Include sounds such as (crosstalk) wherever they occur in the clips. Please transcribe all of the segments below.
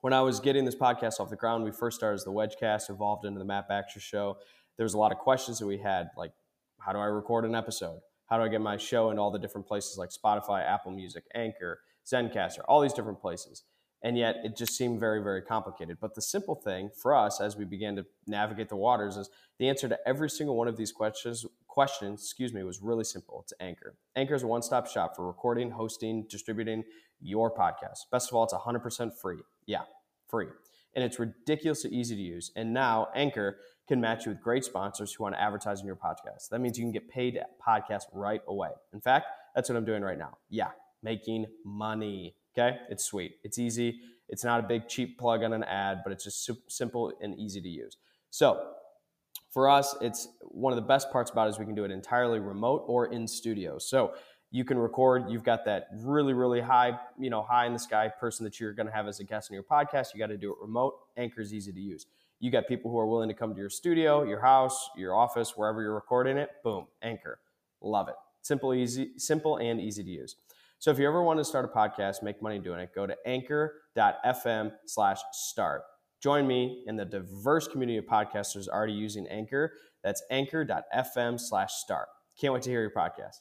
When I was getting this podcast off the ground, we first started as the Wedgecast, evolved into the Matt Baxter Show. There was a lot of questions that we had, like how do I record an episode? How do I get my show into all the different places like Spotify, Apple Music, Anchor, Zencastr, all these different places? And yet it just seemed very, very complicated. But the simple thing for us as we began to navigate the waters is the answer to every single one of these questions questions, excuse me, was really simple. It's Anchor. Anchor is a one-stop shop for recording, hosting, distributing your podcast. Best of all, it's 100% free. Yeah, free. And it's ridiculously easy to use. And now Anchor can match you with great sponsors who want to advertise in your podcast. That means you can get paid podcast right away. In fact, that's what I'm doing right now. Yeah, making money. Okay, it's sweet. It's easy. It's not a big cheap plug on an ad, but it's just simple and easy to use. So for us, it's one of the best parts about it is we can do it entirely remote or in studio. So you can record. You've got that really, really high, you know, high in the sky person that you're going to have as a guest on your podcast. You got to do it remote. Anchor is easy to use. You got people who are willing to come to your studio, your house, your office, wherever you're recording it. Boom, Anchor. Love it. Simple, easy, simple, and easy to use. So if you ever want to start a podcast, make money doing it, go to anchor.fm slash start. Join me in the diverse community of podcasters already using Anchor. That's anchor.fm slash start. Can't wait to hear your podcast.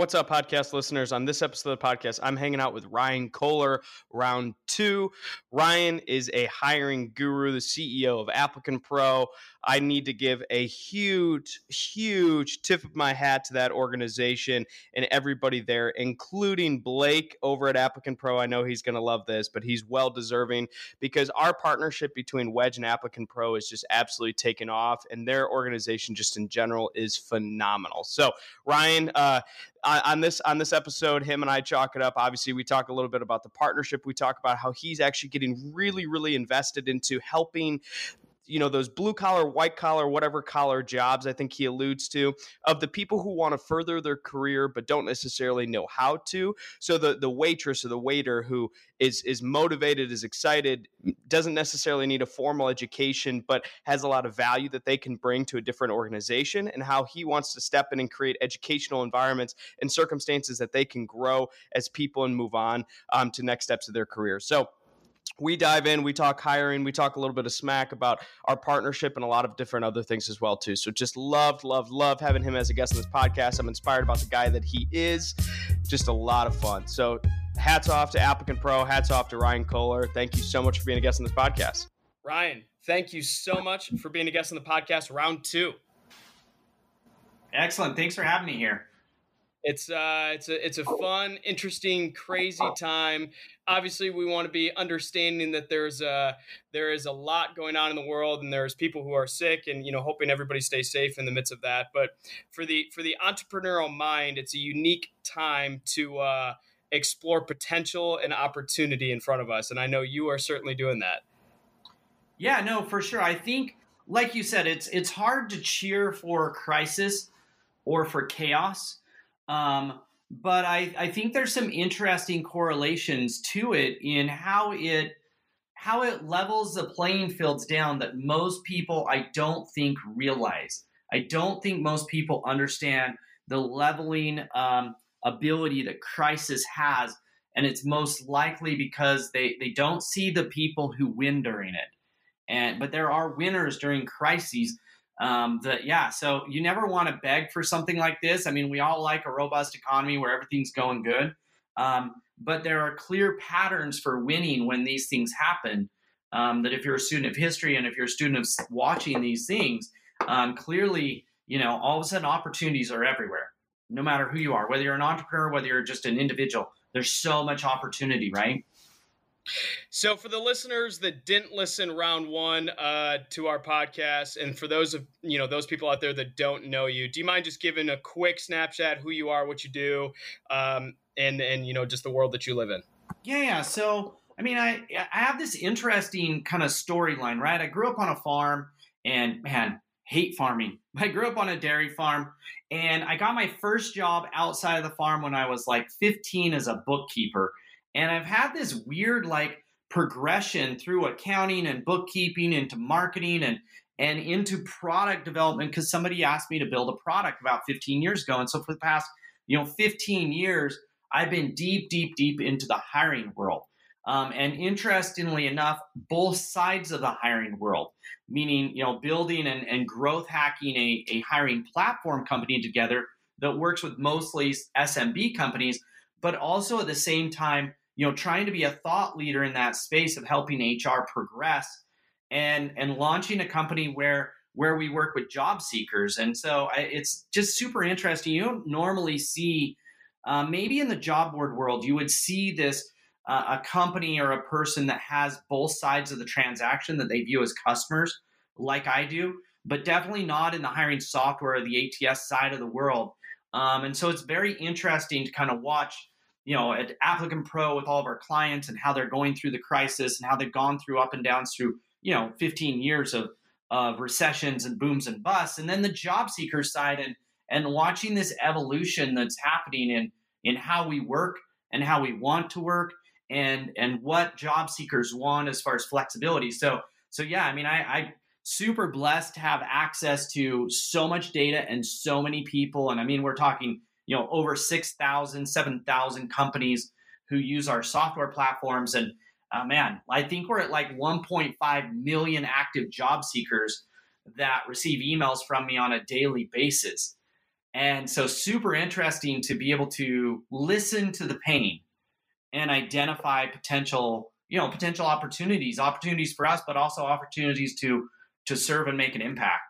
What's up, podcast listeners? On this episode of the podcast, I'm hanging out with Ryan Kohler, round two. Ryan is a hiring guru, the CEO of ApplicantPro. I need to give a huge, huge tip of my hat to that organization and everybody there, including Blake over at ApplicantPro. I know he's going to love this, but he's well deserving because our partnership between Wedge and ApplicantPro is just absolutely taken off, and their organization, just in general, is phenomenal. So, Ryan, uh, on this on this episode, him and I chalk it up. Obviously, we talk a little bit about the partnership. We talk about how he's actually getting really, really invested into helping you know those blue collar white collar whatever collar jobs i think he alludes to of the people who want to further their career but don't necessarily know how to. So the the waitress or the waiter who is is motivated is excited doesn't necessarily need a formal education but has a lot of value that they can bring to a different organization and how he wants to step in and create educational environments and circumstances that they can grow as people and move on um, to next steps of their career. So we dive in, we talk hiring, we talk a little bit of smack about our partnership and a lot of different other things as well too. So just loved, loved, love having him as a guest on this podcast. I'm inspired about the guy that he is. Just a lot of fun. So hats off to ApplicantPro, hats off to Ryan Kohler. Thank you so much for being a guest on this podcast. Ryan, thank you so much for being a guest on the podcast. Round two. Excellent. Thanks for having me here. It's uh, it's a it's a fun, interesting, crazy time. Obviously, we want to be understanding that there's a there is a lot going on in the world, and there's people who are sick, and you know, hoping everybody stays safe in the midst of that. But for the for the entrepreneurial mind, it's a unique time to uh, explore potential and opportunity in front of us, and I know you are certainly doing that. Yeah, no, for sure. I think, like you said, it's it's hard to cheer for crisis or for chaos um, but I, I think there's some interesting correlations to it in how it how it levels the playing fields down that most people I don't think realize. I don't think most people understand the leveling um, ability that crisis has, and it's most likely because they they don't see the people who win during it. And but there are winners during crises um, that yeah so you never want to beg for something like this i mean we all like a robust economy where everything's going good um, but there are clear patterns for winning when these things happen um, that if you're a student of history and if you're a student of watching these things um, clearly you know all of a sudden opportunities are everywhere no matter who you are, whether you're an entrepreneur, whether you're just an individual. There's so much opportunity, right? So, for the listeners that didn't listen round one uh, to our podcast, and for those of you know those people out there that don't know you, do you mind just giving a quick snapshot who you are, what you do, um, and and you know just the world that you live in? Yeah, yeah. So, I mean, I I have this interesting kind of storyline, right? I grew up on a farm, and man, hate farming. (laughs) I grew up on a dairy farm, and I got my first job outside of the farm when I was like 15 as a bookkeeper and I've had this weird like progression through accounting and bookkeeping into marketing and and into product development because somebody asked me to build a product about 15 years ago. And so for the past, you know, 15 years, I've been deep, deep, deep into the hiring world. Um, and interestingly enough, both sides of the hiring world, meaning, you know, building and, and growth hacking a, a hiring platform company together that works with mostly SMB companies, but also at the same time you know trying to be a thought leader in that space of helping hr progress and and launching a company where where we work with job seekers. And so I, it's just super interesting. You don't normally see uh, maybe in the job board world you would see this uh, a company or a person that has both sides of the transaction that they view as customers like i do but definitely not in the hiring software or the ats side of the world. Um, and so it's very interesting to kind of watch you know, at ApplicantPro with all of our clients and how they're going through the crisis and how they've gone through up and downs through, you know, 15 years of, of recessions and booms and busts. And then the job seeker side and, and watching this evolution that's happening in, in how we work and how we want to work and, and what job seekers want as far as flexibility. So, so yeah, I mean, I, I super blessed to have access to so much data and so many people. And I mean, we're talking you know over 6000 7000 companies who use our software platforms. And uh, man i think we're at like 1.5 million active job seekers that receive emails from me on a daily basis. And so super interesting to be able to listen to the pain and identify potential you know potential opportunities opportunities for us but also opportunities to to serve and make an impact.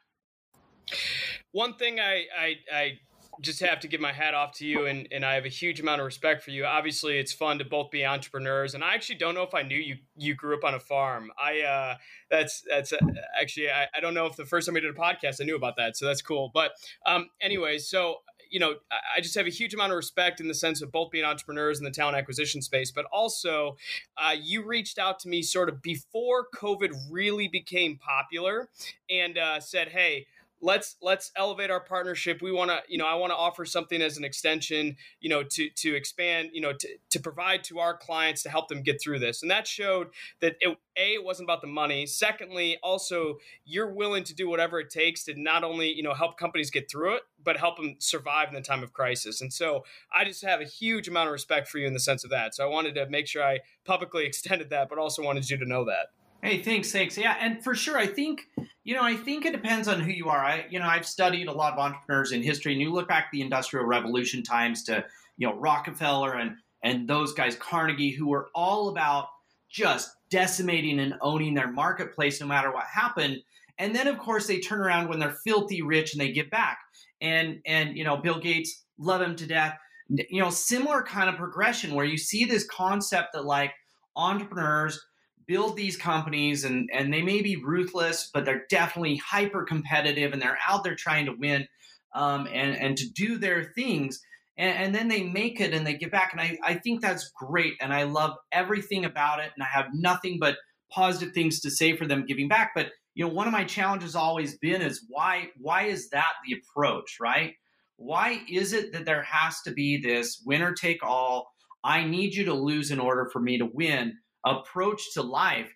One thing I, I, I just have to give my hat off to you, and, and I have a huge amount of respect for you. Obviously, it's fun to both be entrepreneurs, and I actually don't know if I knew you you grew up on a farm. I uh, that's that's uh, actually I, I don't know if the first time we did a podcast I knew about that, so that's cool. But um, anyway, so you know, I just have a huge amount of respect in the sense of both being entrepreneurs in the talent acquisition space, but also uh, you reached out to me sort of before COVID really became popular and uh, said, "Hey." Let's let's elevate our partnership. We want to you know i want to offer something as an extension you know to to expand you know to, to provide to our clients to help them get through this. And that showed that it, a it wasn't about the money. Secondly also you're willing to do whatever it takes to not only you know help companies get through it but help them survive in the time of crisis. And so i just have a huge amount of respect for you in the sense of that. So i wanted to make sure i publicly (laughs) extended that but also wanted you to know that Hey, thanks, thanks. Yeah, and for sure, I think you know, I think it depends on who you are. I, you know, I've studied a lot of entrepreneurs in history, and you look back the Industrial Revolution times to you know Rockefeller and and those guys, Carnegie, who were all about just decimating and owning their marketplace no matter what happened. And then, of course, they turn around when they're filthy rich and they give back. And and you know, Bill Gates, love him to death. You know, similar kind of progression where you see this concept that like entrepreneurs build these companies and and they may be ruthless but they're definitely hyper competitive and they're out there trying to win um, and and to do their things. And, and, then they make it and they give back. And I, I think that's great and i love everything about it and i have nothing but positive things to say for them giving back. But you know one of my challenges always been is why why is that the approach right? Why is it that there has to be this winner take all i need you to lose in order for me to win approach to life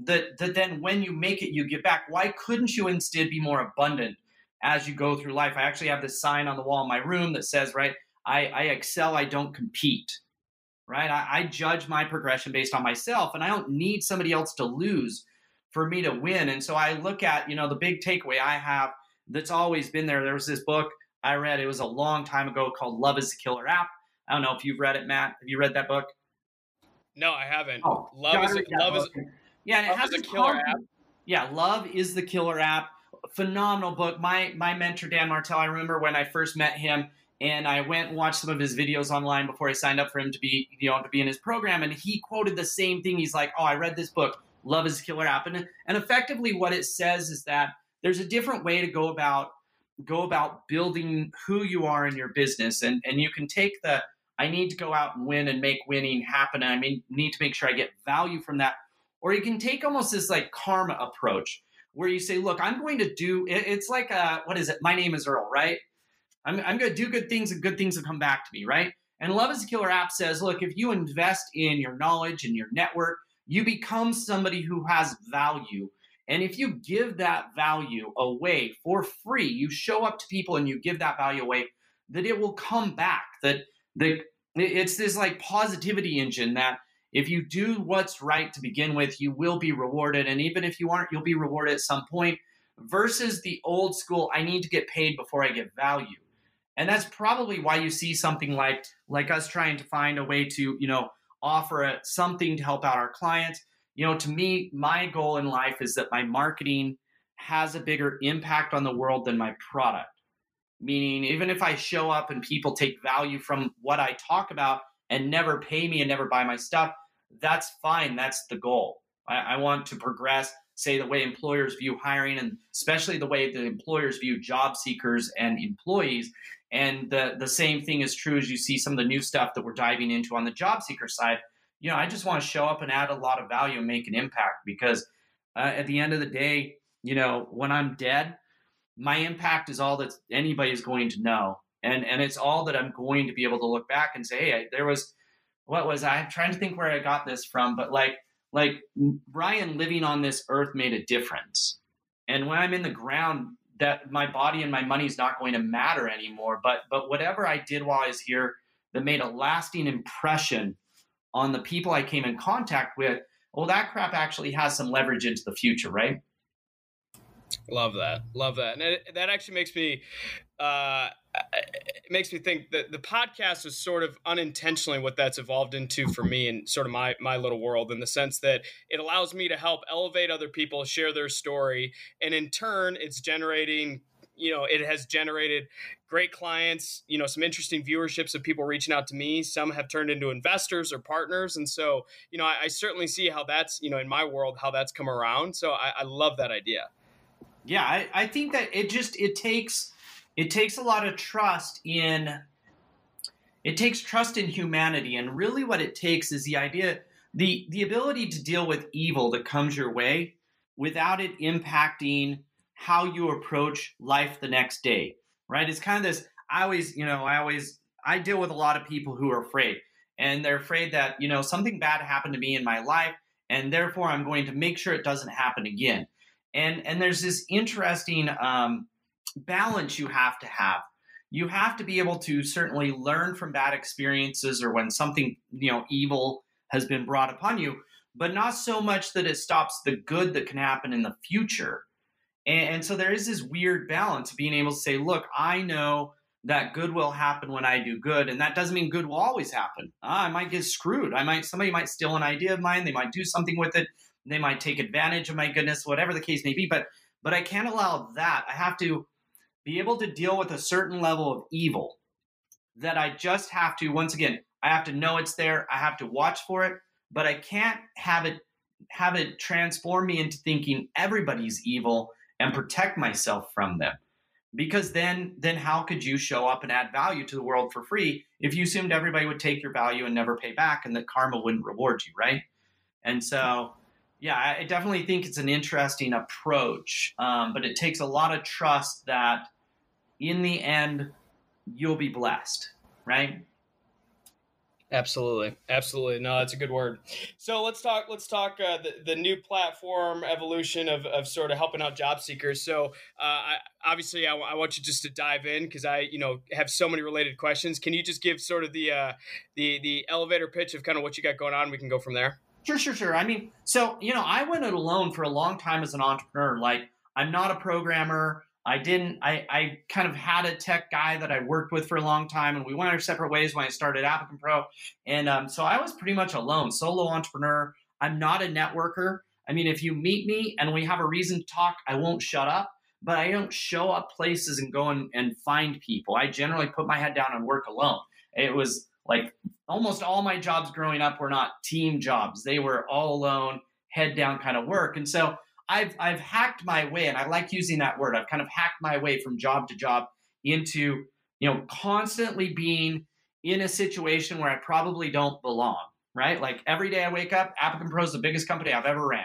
that, that then when you make it, you give back. Why couldn't you instead be more abundant as you go through life? I actually have this sign on the wall in my room that says, right, I, I excel, I don't compete. Right? I, I judge my progression based on myself, and I don't need somebody else to lose for me to win. And so I look at, you know, the big takeaway I have that's always been there. There was this book I read, it was a long time ago called Love is the Killer App. I don't know if you've read it, Matt. Have you read that book? No, I haven't. Oh, love is a, love is yeah, and it has a killer app. Yeah, love is the killer app. Phenomenal book. My my mentor Dan Martell. I remember when I first met him and I went and watched some of his videos online before I signed up for him to be, you know, to be in his program. And he quoted the same thing. He's like, "Oh, I read this book, Love is a Killer App," and and effectively what it says is that there's a different way to go about go about building who you are in your business, and and you can take the I need to go out and win and make winning happen. And I mean, need to make sure I get value from that. Or you can take almost this like karma approach where you say, look, I'm going to do it's like a, what is it? My name is Earl, right? I'm, I'm going to do good things and good things will come back to me, right? And Love is a Killer app says, look, if you invest in your knowledge and your network, you become somebody who has value. And if you give that value away for free, you show up to people and you give that value away, that it will come back. That the it's this like positivity engine that if you do what's right to begin with, you will be rewarded. And even if you aren't, you'll be rewarded at some point versus the old school, I need to get paid before I get value. And that's probably why you see something like like us trying to find a way to, you know, offer a, something to help out our clients. You know, to me, my goal in life is that my marketing has a bigger impact on the world than my product. Meaning, even if I show up and people take value from what I talk about and never pay me and never buy my stuff, that's fine. That's the goal. I, I want to progress, say, the way employers view hiring and especially the way the employers view job seekers and employees. And the, the same thing is true as you see some of the new stuff that we're diving into on the job seeker side. You know, I just want to show up and add a lot of value and make an impact because uh, at the end of the day, you know, when I'm dead, my impact is all that anybody is going to know. And and it's all that i'm going to be able to look back and say hey I, there was what was i? I'm trying to think where i got this from but like like brian living on this earth made a difference. And when i'm in the ground that my body and my money is not going to matter anymore. But but whatever i did while i was here that made a lasting impression on the people i came in contact with well that crap actually has some leverage into the future right Love that. Love that. And it, that actually makes me uh, it makes me think that the podcast is sort of unintentionally what that's evolved into for me and sort of my my little world in the sense that it allows me to help elevate other people, share their story, and in turn, it's generating you know it has generated great clients you know some interesting viewerships of people reaching out to me some have turned into investors or partners and so you know i, I certainly see how that's you know in my world how that's come around so i, I love that idea yeah, I, I think that it just it takes it takes a lot of trust in it takes trust in humanity. And really what it takes is the idea the the ability to deal with evil that comes your way without it impacting how you approach life the next day right? It's kind of this i always you know i always i deal with a lot of people who are afraid. And they're afraid that you know something bad happened to me in my life and therefore i'm going to make sure it doesn't happen again and and there's this interesting um, balance you have to have. You have to be able to certainly learn from bad experiences or when something you know evil has been brought upon you but not so much that it stops the good that can happen in the future. And, and so there is this weird balance being able to say look i know that good will happen when i do good and that doesn't mean good will always happen. Ah, i might get screwed. I might somebody might steal an idea of mine. They might do something with it they might take advantage of my goodness, whatever the case may be. But but I can't allow that. I have to be able to deal with a certain level of evil that I just have to, once again, I have to know it's there. I have to watch for it, but I can't have it have it transform me into thinking everybody's evil and protect myself from them. Because then then how could you show up and add value to the world for free if you assumed everybody would take your value and never pay back and that karma wouldn't reward you, right? And so yeah, I definitely think it's an interesting approach, um, but it takes a lot of trust that in the end you'll be blessed, right? Absolutely, absolutely. No, that's a good word. So let's talk. Let's talk uh, the the new platform evolution of, of sort of helping out job seekers. So uh, I, obviously, I, I, want you just to dive in because I you know have so many related questions. Can you just give sort of the uh, the the elevator pitch of kind of what you got going on? We can go from there. Sure, sure, sure. I mean, so, you know, I went it alone for a long time as an entrepreneur. Like, I'm not a programmer. I didn't, I, I kind of had a tech guy that I worked with for a long time, and we went our separate ways when I started ApplicantPro. And um, so I was pretty much alone, solo entrepreneur. I'm not a networker. I mean, if you meet me and we have a reason to talk, I won't shut up. but I don't show up places and go and, and find people. I generally put my head down and work alone. It was like almost all my jobs growing up were not team jobs. They were all alone, head down kind of work. And so I've I've hacked my way, and I like using that word. I've kind of hacked my way from job to job into you know constantly being in a situation where I probably don't belong. Right? Like every day I wake up, ApplicantPro is the biggest company I've ever ran.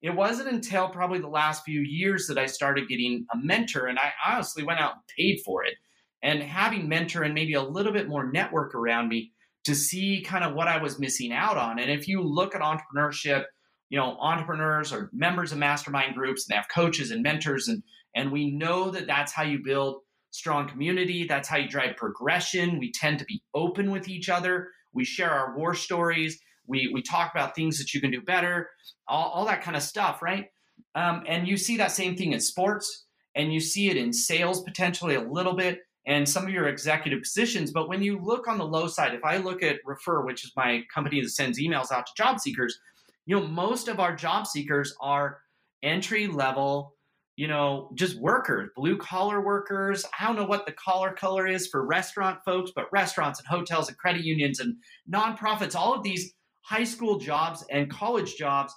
It wasn't until probably the last few years that I started getting a mentor, and I honestly went out and paid for it. And having mentor and maybe a little bit more network around me to see kind of what I was missing out on. And if you look at entrepreneurship, you know, entrepreneurs are members of mastermind groups and they have coaches and mentors and and we know that that's how you build strong community, that's how you drive progression. We tend to be open with each other. We share our war stories. We we talk about things that you can do better, all, all that kind of stuff, right? Um, and you see that same thing in sports, and you see it in sales potentially a little bit, and some of your executive positions. But when you look on the low side, if I look at Refer, which is my company that sends emails out to job seekers, you know, most of our job seekers are entry level, you know, just workers, blue collar workers. I don't know what the collar color is for restaurant folks, but restaurants and hotels and credit unions and nonprofits, all of these high school jobs and college jobs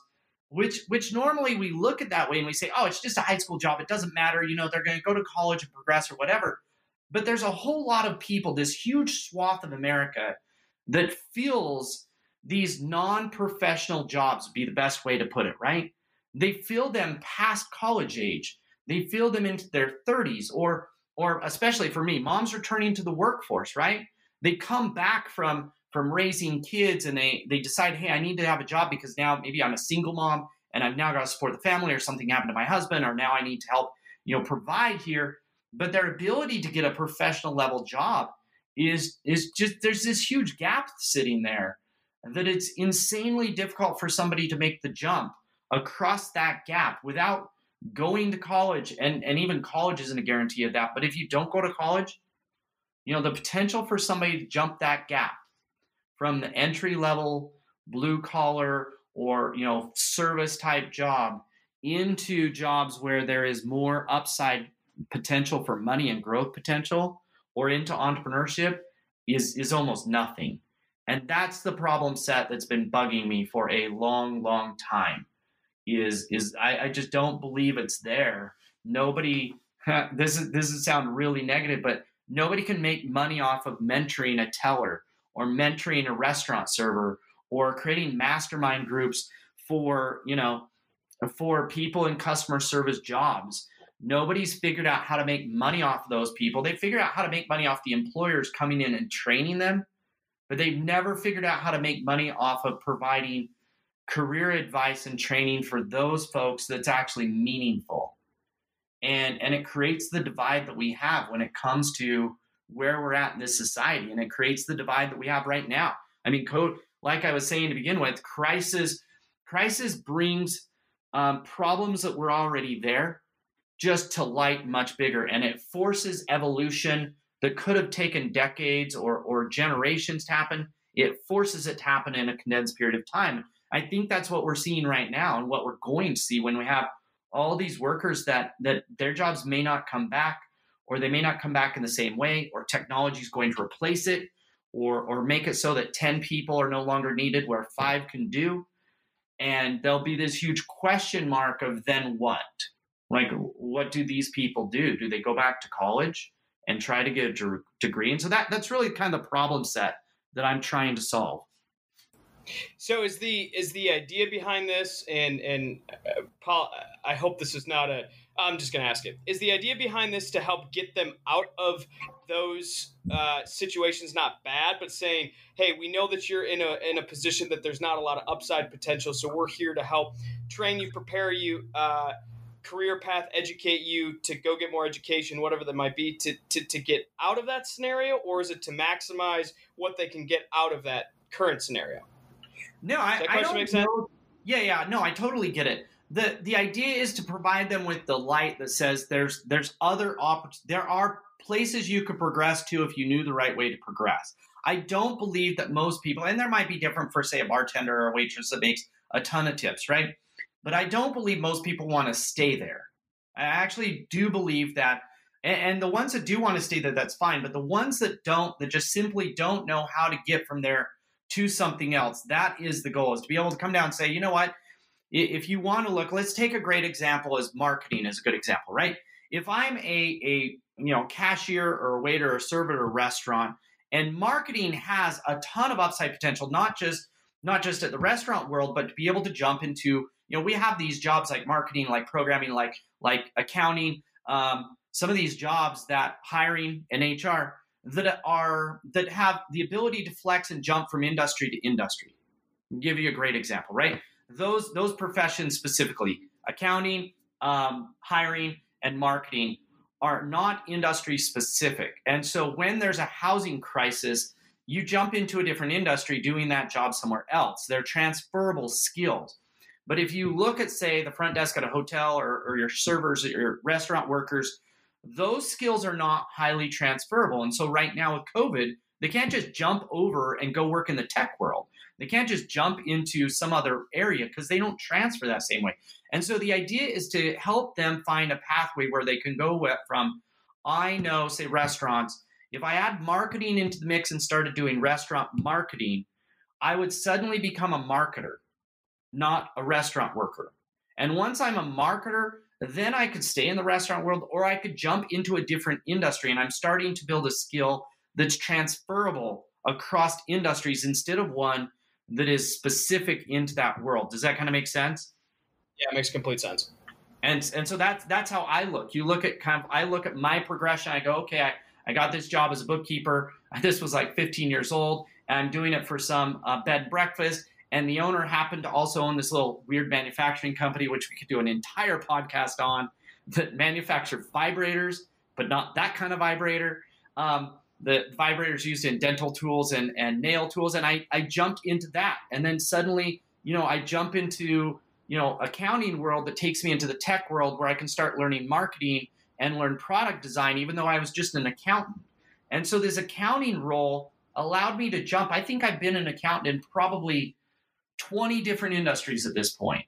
which which normally we look at that way and we say oh it's just a high school job it doesn't matter you know they're going to go to college and progress or whatever but there's a whole lot of people, this huge swath of America, that feels these non professional jobs, be the best way to put it, right? They feel them past college age. They feel them into their 30s, or, or especially for me, moms returning to the workforce, right? They come back from from raising kids and they they decide, hey, I need to have a job because now maybe I'm a single mom and I've now got to support the family, or something happened to my husband, or now I need to help, you know, provide here but their ability to get a professional level job is is just there's this huge gap sitting there that it's insanely difficult for somebody to make the jump across that gap without going to college and and even college isn't a guarantee of that but if you don't go to college you know the potential for somebody to jump that gap from the entry level blue collar or you know service type job into jobs where there is more upside potential for money and growth potential or into entrepreneurship is is almost nothing. And that's the problem set that's been bugging me for a long, long time. Is is I, I just don't believe it's there. Nobody (laughs) this is this is sound really negative, but nobody can make money off of mentoring a teller or mentoring a restaurant server or creating mastermind groups for, you know, for people in customer service jobs Nobody's figured out how to make money off of those people. They figured out how to make money off the employers coming in and training them, but they've never figured out how to make money off of providing career advice and training for those folks that's actually meaningful. And and it creates the divide that we have when it comes to where we're at in this society and it creates the divide that we have right now. I mean, code like I was saying to begin with, crisis crisis brings um, problems that were already there just to light much bigger. And it forces evolution that could have taken decades or, or generations to happen. It forces it to happen in a condensed period of time. I think that's what we're seeing right now and what we're going to see when we have all these workers that that their jobs may not come back or they may not come back in the same way or technology is going to replace it or or make it so that 10 people are no longer needed where 5 can do and there'll be this huge question mark of then what like, what do these people do? Do they go back to college and try to get a degree? And so that that's really kind of the problem set that I'm trying to solve. So is the is the idea behind this and and uh, Paul I hope this is not a I'm just going to ask it. Is the idea behind this to help get them out of those uh, situations not bad but saying, "Hey, we know that you're in a in a position that there's not a lot of upside potential, so we're here to help train you, prepare you uh, career path educate you to go get more education, whatever that might be, to, to, to get out of that scenario? Or is it to maximize what they can get out of that current scenario? No, I, I don't? Know. Yeah, yeah, no, I totally get it. The the idea is to provide them with the light that says there's there's other opportunities. There are places you could progress to if you knew the right way to progress. I don't believe that most people, and there might be different for say a bartender or a waitress that makes a ton of tips, right? But I don't believe most people want to stay there. I actually do believe that, and, the ones that do want to stay there, that's fine. But the ones that don't, that just simply don't know how to get from there to something else, that is the goal: is to be able to come down and say, you know what, if you want to look, let's take a great example as marketing is a good example, right? If I'm a a you know cashier or waiter or server at a restaurant, and marketing has a ton of upside potential, not just not just at the restaurant world, but to be able to jump into you know we have these jobs like marketing, like programming, like like accounting, um, some of these jobs that hiring and HR that are that have the ability to flex and jump from industry to industry. I'll give you a great example, right? Those those professions specifically, accounting, um, hiring, and marketing are not industry specific. And so when there's a housing crisis, you jump into a different industry doing that job somewhere else. They're transferable skills. But if you look at, say, the front desk at a hotel or, or your servers or your restaurant workers, those skills are not highly transferable. And so right now with COVID, they can't just jump over and go work in the tech world. They can't just jump into some other area because they don't transfer that same way. And so the idea is to help them find a pathway where they can go from, I know, say, restaurants. If I add marketing into the mix and started doing restaurant marketing, I would suddenly become a marketer, not a restaurant worker. And once I'm a marketer, then I could stay in the restaurant world or I could jump into a different industry. And I'm starting to build a skill that's transferable across industries instead of one that is specific into that world. Does that kind of make sense? Yeah, it makes complete sense. And and so that's that's how I look. You look at kind of I look at my progression. I go, okay, I, I got this job as a bookkeeper. (laughs) This was like 15 years old, and I'm doing it for some uh, bed breakfast. And the owner happened to also own this little weird manufacturing company, which we could do an entire podcast on, that manufactured vibrators, but not that kind of vibrator. Um, the vibrators used in dental tools and, and nail tools. And I, I jumped into that. And then suddenly, you know, I jump into you know accounting world that takes me into the tech world where I can start learning marketing and learn product design, even though I was just an accountant. And so this accounting role allowed me to jump. I think I've been an accountant in probably 20 different industries at this point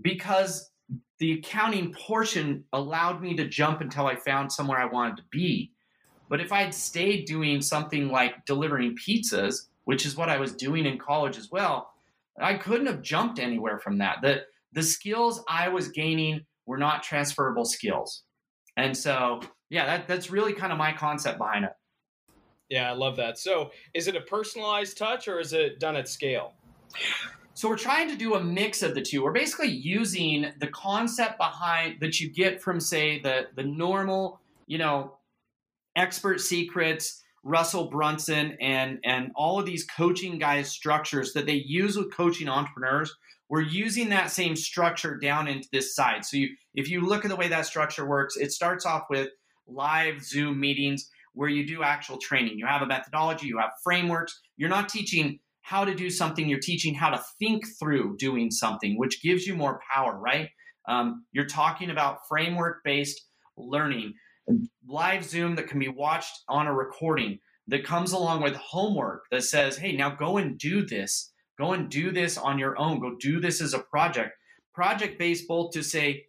because the accounting portion allowed me to jump until I found somewhere I wanted to be. But if I'd stayed doing something like delivering pizzas, which is what I was doing in college as well, I couldn't have jumped anywhere from that. The the skills I was gaining were not transferable skills. And so, yeah, that, that's really kind of my concept behind it. Yeah, I love that. So, is it a personalized touch or is it done at scale? So, we're trying to do a mix of the two. We're basically using the concept behind that you get from, say, the the normal, you know, expert secrets Russell Brunson and and all of these coaching guys structures that they use with coaching entrepreneurs. We're using that same structure down into this side. So you, if you look at the way that structure works, it starts off with live Zoom meetings where you do actual training. You have a methodology, you have frameworks. You're not teaching how to do something, you're teaching how to think through doing something, which gives you more power, right? Um, you're talking about framework based learning live Zoom that can be watched on a recording that comes along with homework that says, hey, now go and do this. Go and do this on your own. Go do this as a project. Project based, both to say,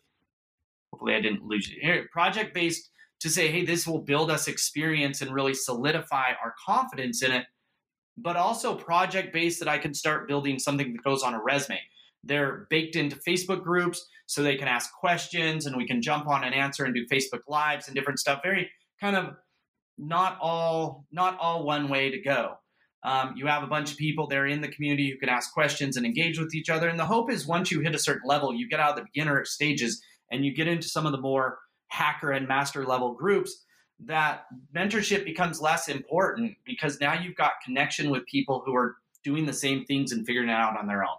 hopefully I didn't lose you here. Project based to say, hey, this will build us experience and really solidify our confidence in it. But also project based that I can start building something that goes on a resume. They're baked into Facebook groups so they can ask questions and we can jump on and answer and do Facebook lives and different stuff. Very kind of not all not all one way to go. Um, you have a bunch of people there in the community who can ask questions and engage with each other. And the hope is once you hit a certain level, you get out of the beginner stages and you get into some of the more hacker and master level groups that mentorship becomes less important because now you've got connection with people who are doing the same things and figuring it out on their own.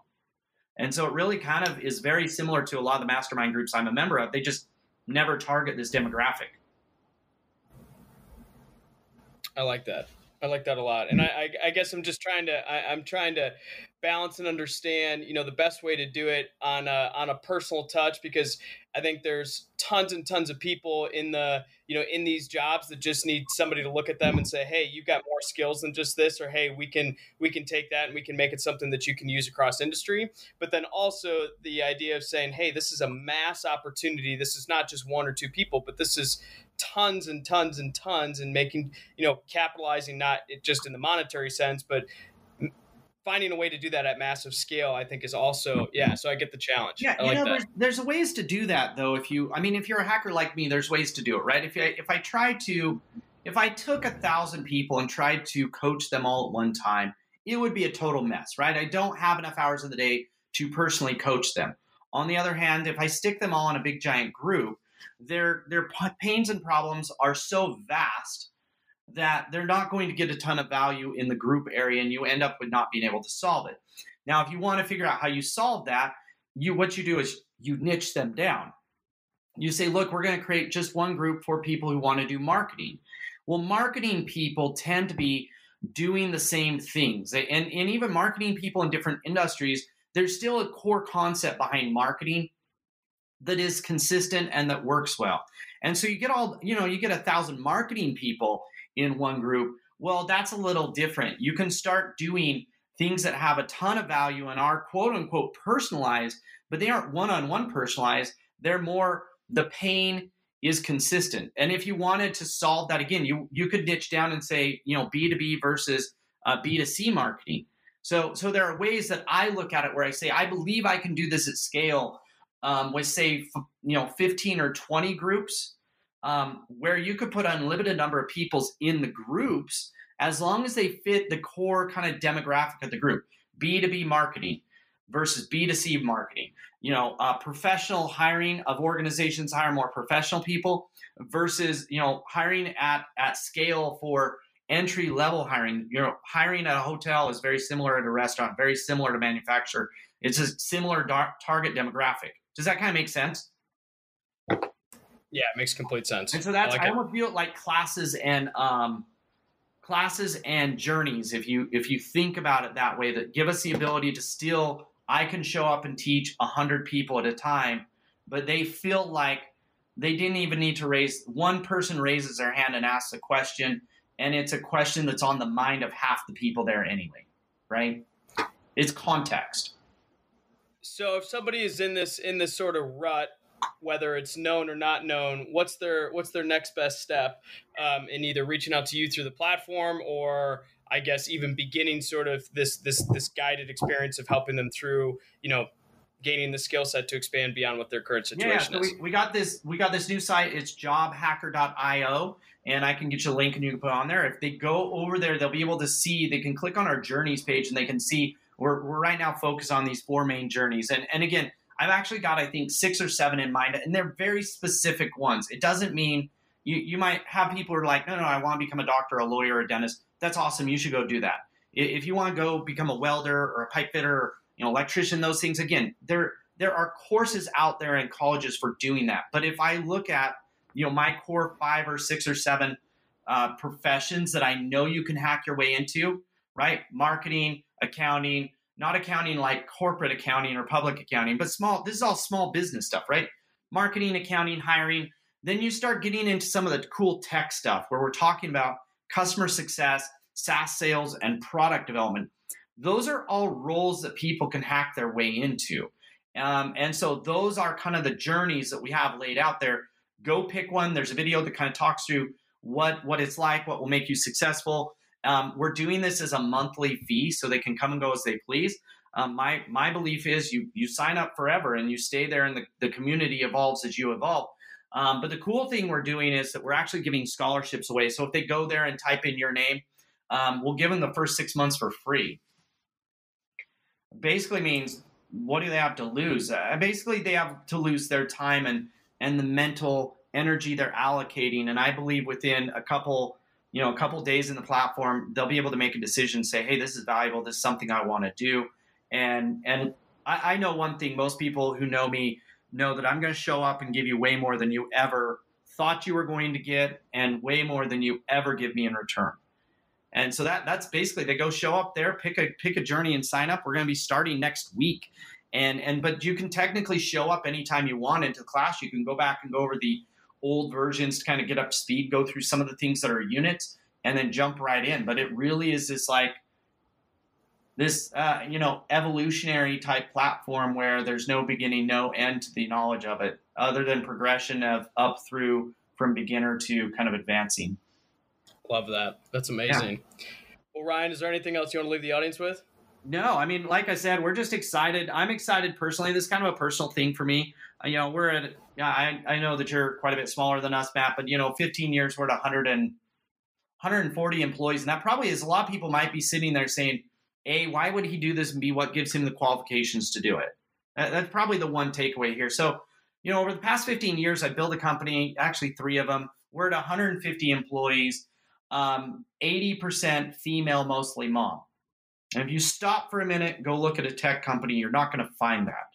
And so it really kind of is very similar to a lot of the mastermind groups I'm a member of. They just never target this demographic. I like that. I like that a lot, and I, I, I guess I'm just trying to I, am trying to balance and understand, you know, the best way to do it on a on a personal touch because I think there's tons and tons of people in the you know in these jobs that just need somebody to look at them and say, hey, you've got more skills than just this, or hey, we can we can take that and we can make it something that you can use across industry. But then also the idea of saying, hey, this is a mass opportunity. This is not just one or two people, but this is tons and tons and tons and making you know capitalizing not just in the monetary sense but finding a way to do that at massive scale i think is also mm-hmm. yeah so i get the challenge. Yeah I you like know that. there's, there's ways to do that though if you i mean if you're a hacker like me there's ways to do it right? If i if i try to if i took a thousand people and tried to coach them all at one time it would be a total mess right? I don't have enough hours in the day to personally coach them. On the other hand if i stick them all in a big giant group their their pains and problems are so vast that they're not going to get a ton of value in the group area and you end up with not being able to solve it. Now, if you want to figure out how you solve that, you what you do is you niche them down. You say, look, we're going to create just one group for people who want to do marketing. Well, marketing people tend to be doing the same things. And, and even marketing people in different industries, there's still a core concept behind marketing that is consistent and that works well. And so you get all, you know, you get a thousand marketing people in one group. Well, that's a little different. You can start doing things that have a ton of value and are quote unquote personalized, but they aren't one on one personalized. They're more the pain is consistent. And if you wanted to solve that again, you you could niche down and say, you know, B2B versus uh, B2C marketing. So so there are ways that I look at it where I say I believe I can do this at scale um, with say f- you know 15 or 20 groups um, where you could put unlimited number of peoples in the groups as long as they fit the core kind of demographic of the group. B2b marketing versus b2c marketing. You know uh, professional hiring of organizations hire more professional people versus you know hiring at at scale for entry level hiring. You know hiring at a hotel is very similar at a restaurant very similar to manufacturer. It's a similar dar- target demographic. Does that kind of make sense? Yeah, it makes complete sense. And so that's I, like I almost feel like classes and um, classes and journeys. If you if you think about it that way, that give us the ability to still I can show up and teach a hundred people at a time, but they feel like they didn't even need to raise one person raises their hand and asks a question, and it's a question that's on the mind of half the people there anyway, right? It's context. So if somebody is in this in this sort of rut, whether it's known or not known, what's their what's their next best step um, in either reaching out to you through the platform or I guess even beginning sort of this this this guided experience of helping them through you know gaining the skill set to expand beyond what their current situation yeah, so is. We, we got this we got this new site. It's jobhacker.io, and I can get you a link and you can put on there. If they go over there, they'll be able to see. They can click on our journeys page and they can see we're, we're right now focused on these four main journeys. And, and again, I've actually got, I think, six or seven in mind, and they're very specific ones. It doesn't mean you, you might have people who are like, no, no, I want to become a doctor, a lawyer, a dentist. That's awesome. You should go do that. If you want to go become a welder or a pipe fitter, or, you know, electrician, those things, again, there, there are courses out there in colleges for doing that. But if I look at, you know, my core five or six or seven uh, professions that I know you can hack your way into, right? Marketing, accounting, not accounting like corporate accounting or public accounting, but small, this is all small business stuff, right? Marketing, accounting, hiring. Then you start getting into some of the cool tech stuff where we're talking about customer success, SaaS sales, and product development. Those are all roles that people can hack their way into. Um, and so those are kind of the journeys that we have laid out there. Go pick one. There's a video that kind of talks through what what it's like, what will make you successful. Um, we're doing this as a monthly fee, so they can come and go as they please. Um, my my belief is you you sign up forever and you stay there, and the, the community evolves as you evolve. Um, but the cool thing we're doing is that we're actually giving scholarships away. So if they go there and type in your name, um, we'll give them the first six months for free. Basically means what do they have to lose? Uh, basically, they have to lose their time and and the mental energy they're allocating. And I believe within a couple you know, a couple days in the platform, they'll be able to make a decision, say, hey, this is valuable, this is something I want to do. And and I, I know one thing, most people who know me know that I'm going to show up and give you way more than you ever thought you were going to get and way more than you ever give me in return. And so that that's basically they go show up there, pick a pick a journey and sign up. We're going to be starting next week. And and but you can technically show up anytime you want into class. You can go back and go over the old versions to kind of get up to speed, go through some of the things that are units, and then jump right in. But it really is this like this uh, you know evolutionary type platform where there's no beginning, no end to the knowledge of it, other than progression of up through from beginner to kind of advancing. Love that. That's amazing. Yeah. Well, Ryan, is there anything else you want to leave the audience with? No, I mean, like I said, we're just excited. I'm excited personally. This is kind of a personal thing for me. Uh, you know, we're at, yeah, I, I know that you're quite a bit smaller than us, Matt, but, you know, 15 years, we're at 100 and, 140 employees. And that probably is a lot of people might be sitting there saying, A, why would he do this? And B, what gives him the qualifications to do it? That's probably the one takeaway here. So, you know, over the past 15 years, I built a company, actually three of them. We're at 150 employees um, 80% female, mostly mom. And if you stop for a minute, go look at a tech company, you're not going to find that.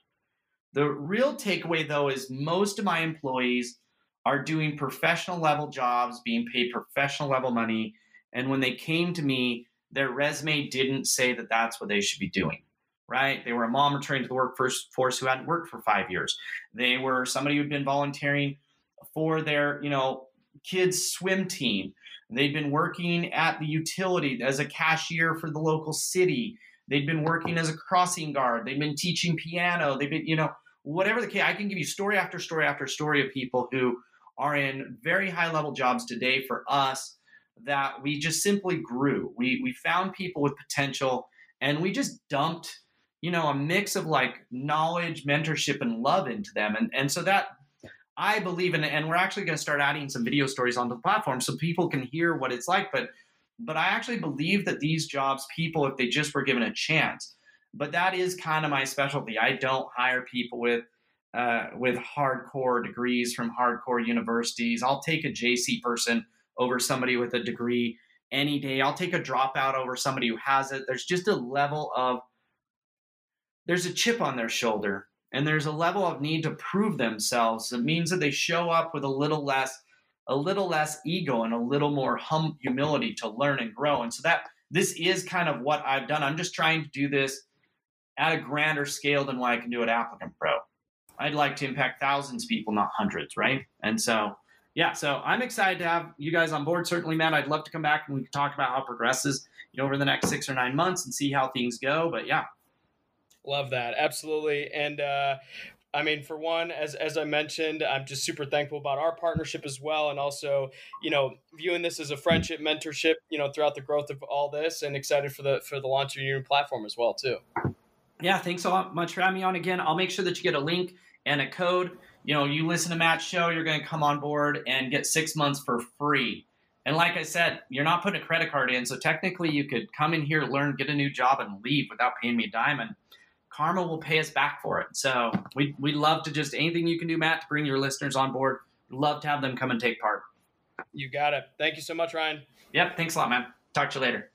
The real takeaway, though, is most of my employees are doing professional level jobs, being paid professional level money. And when they came to me, their resume didn't say that that's what they should be doing, right? They were a mom returning to the workforce who hadn't worked for five years. They were somebody who'd been volunteering for their, you know, kids' swim team. They'd been working at the utility as a cashier for the local city. They'd been working as a crossing guard. They've been teaching piano. They've been, you know, whatever the case. I can give you story after story after story of people who are in very high level jobs today for us that we just simply grew. We we found people with potential and we just dumped, you know, a mix of like knowledge, mentorship, and love into them. And and so that I believe in it, and we're actually going to start adding some video stories onto the platform so people can hear what it's like. But but I actually believe that these jobs, people, if they just were given a chance, but that is kind of my specialty. I don't hire people with uh, with hardcore degrees from hardcore universities. I'll take a JC person over somebody with a degree any day. I'll take a dropout over somebody who has it. There's just a level of there's a chip on their shoulder and there's a level of need to prove themselves. It means that they show up with a little less a little less ego and a little more hum- humility to learn and grow. And so that this is kind of what I've done. I'm just trying to do this at a grander scale than what I can do at ApplicantPro. I'd like to impact thousands of people, not hundreds, right? And so, yeah, so I'm excited to have you guys on board. Certainly, Matt, I'd love to come back and we can talk about how it progresses, you know, over the next six or nine months and see how things go. But yeah, Love that. Absolutely. And uh, I mean, for one, as as I mentioned, I'm just super thankful about our partnership as well, and also, you know, viewing this as a friendship, mentorship, you know, throughout the growth of all this, and excited for the for the launch of your new platform as well, too. Yeah, thanks a lot much for having me on again. I'll make sure that you get a link and a code. You know, you listen to Matt's show, you're going to come on board and get six months for free. And like I said, you're not putting a credit card in, so technically you could come in here, learn, get a new job, and leave without paying me a diamond karma will pay us back for it. So we we love to just anything you can do, Matt, to bring your listeners on board. Love to have them come and take part. You got it. Thank you so much, Ryan. Yep. Thanks a lot, man. Talk to you later.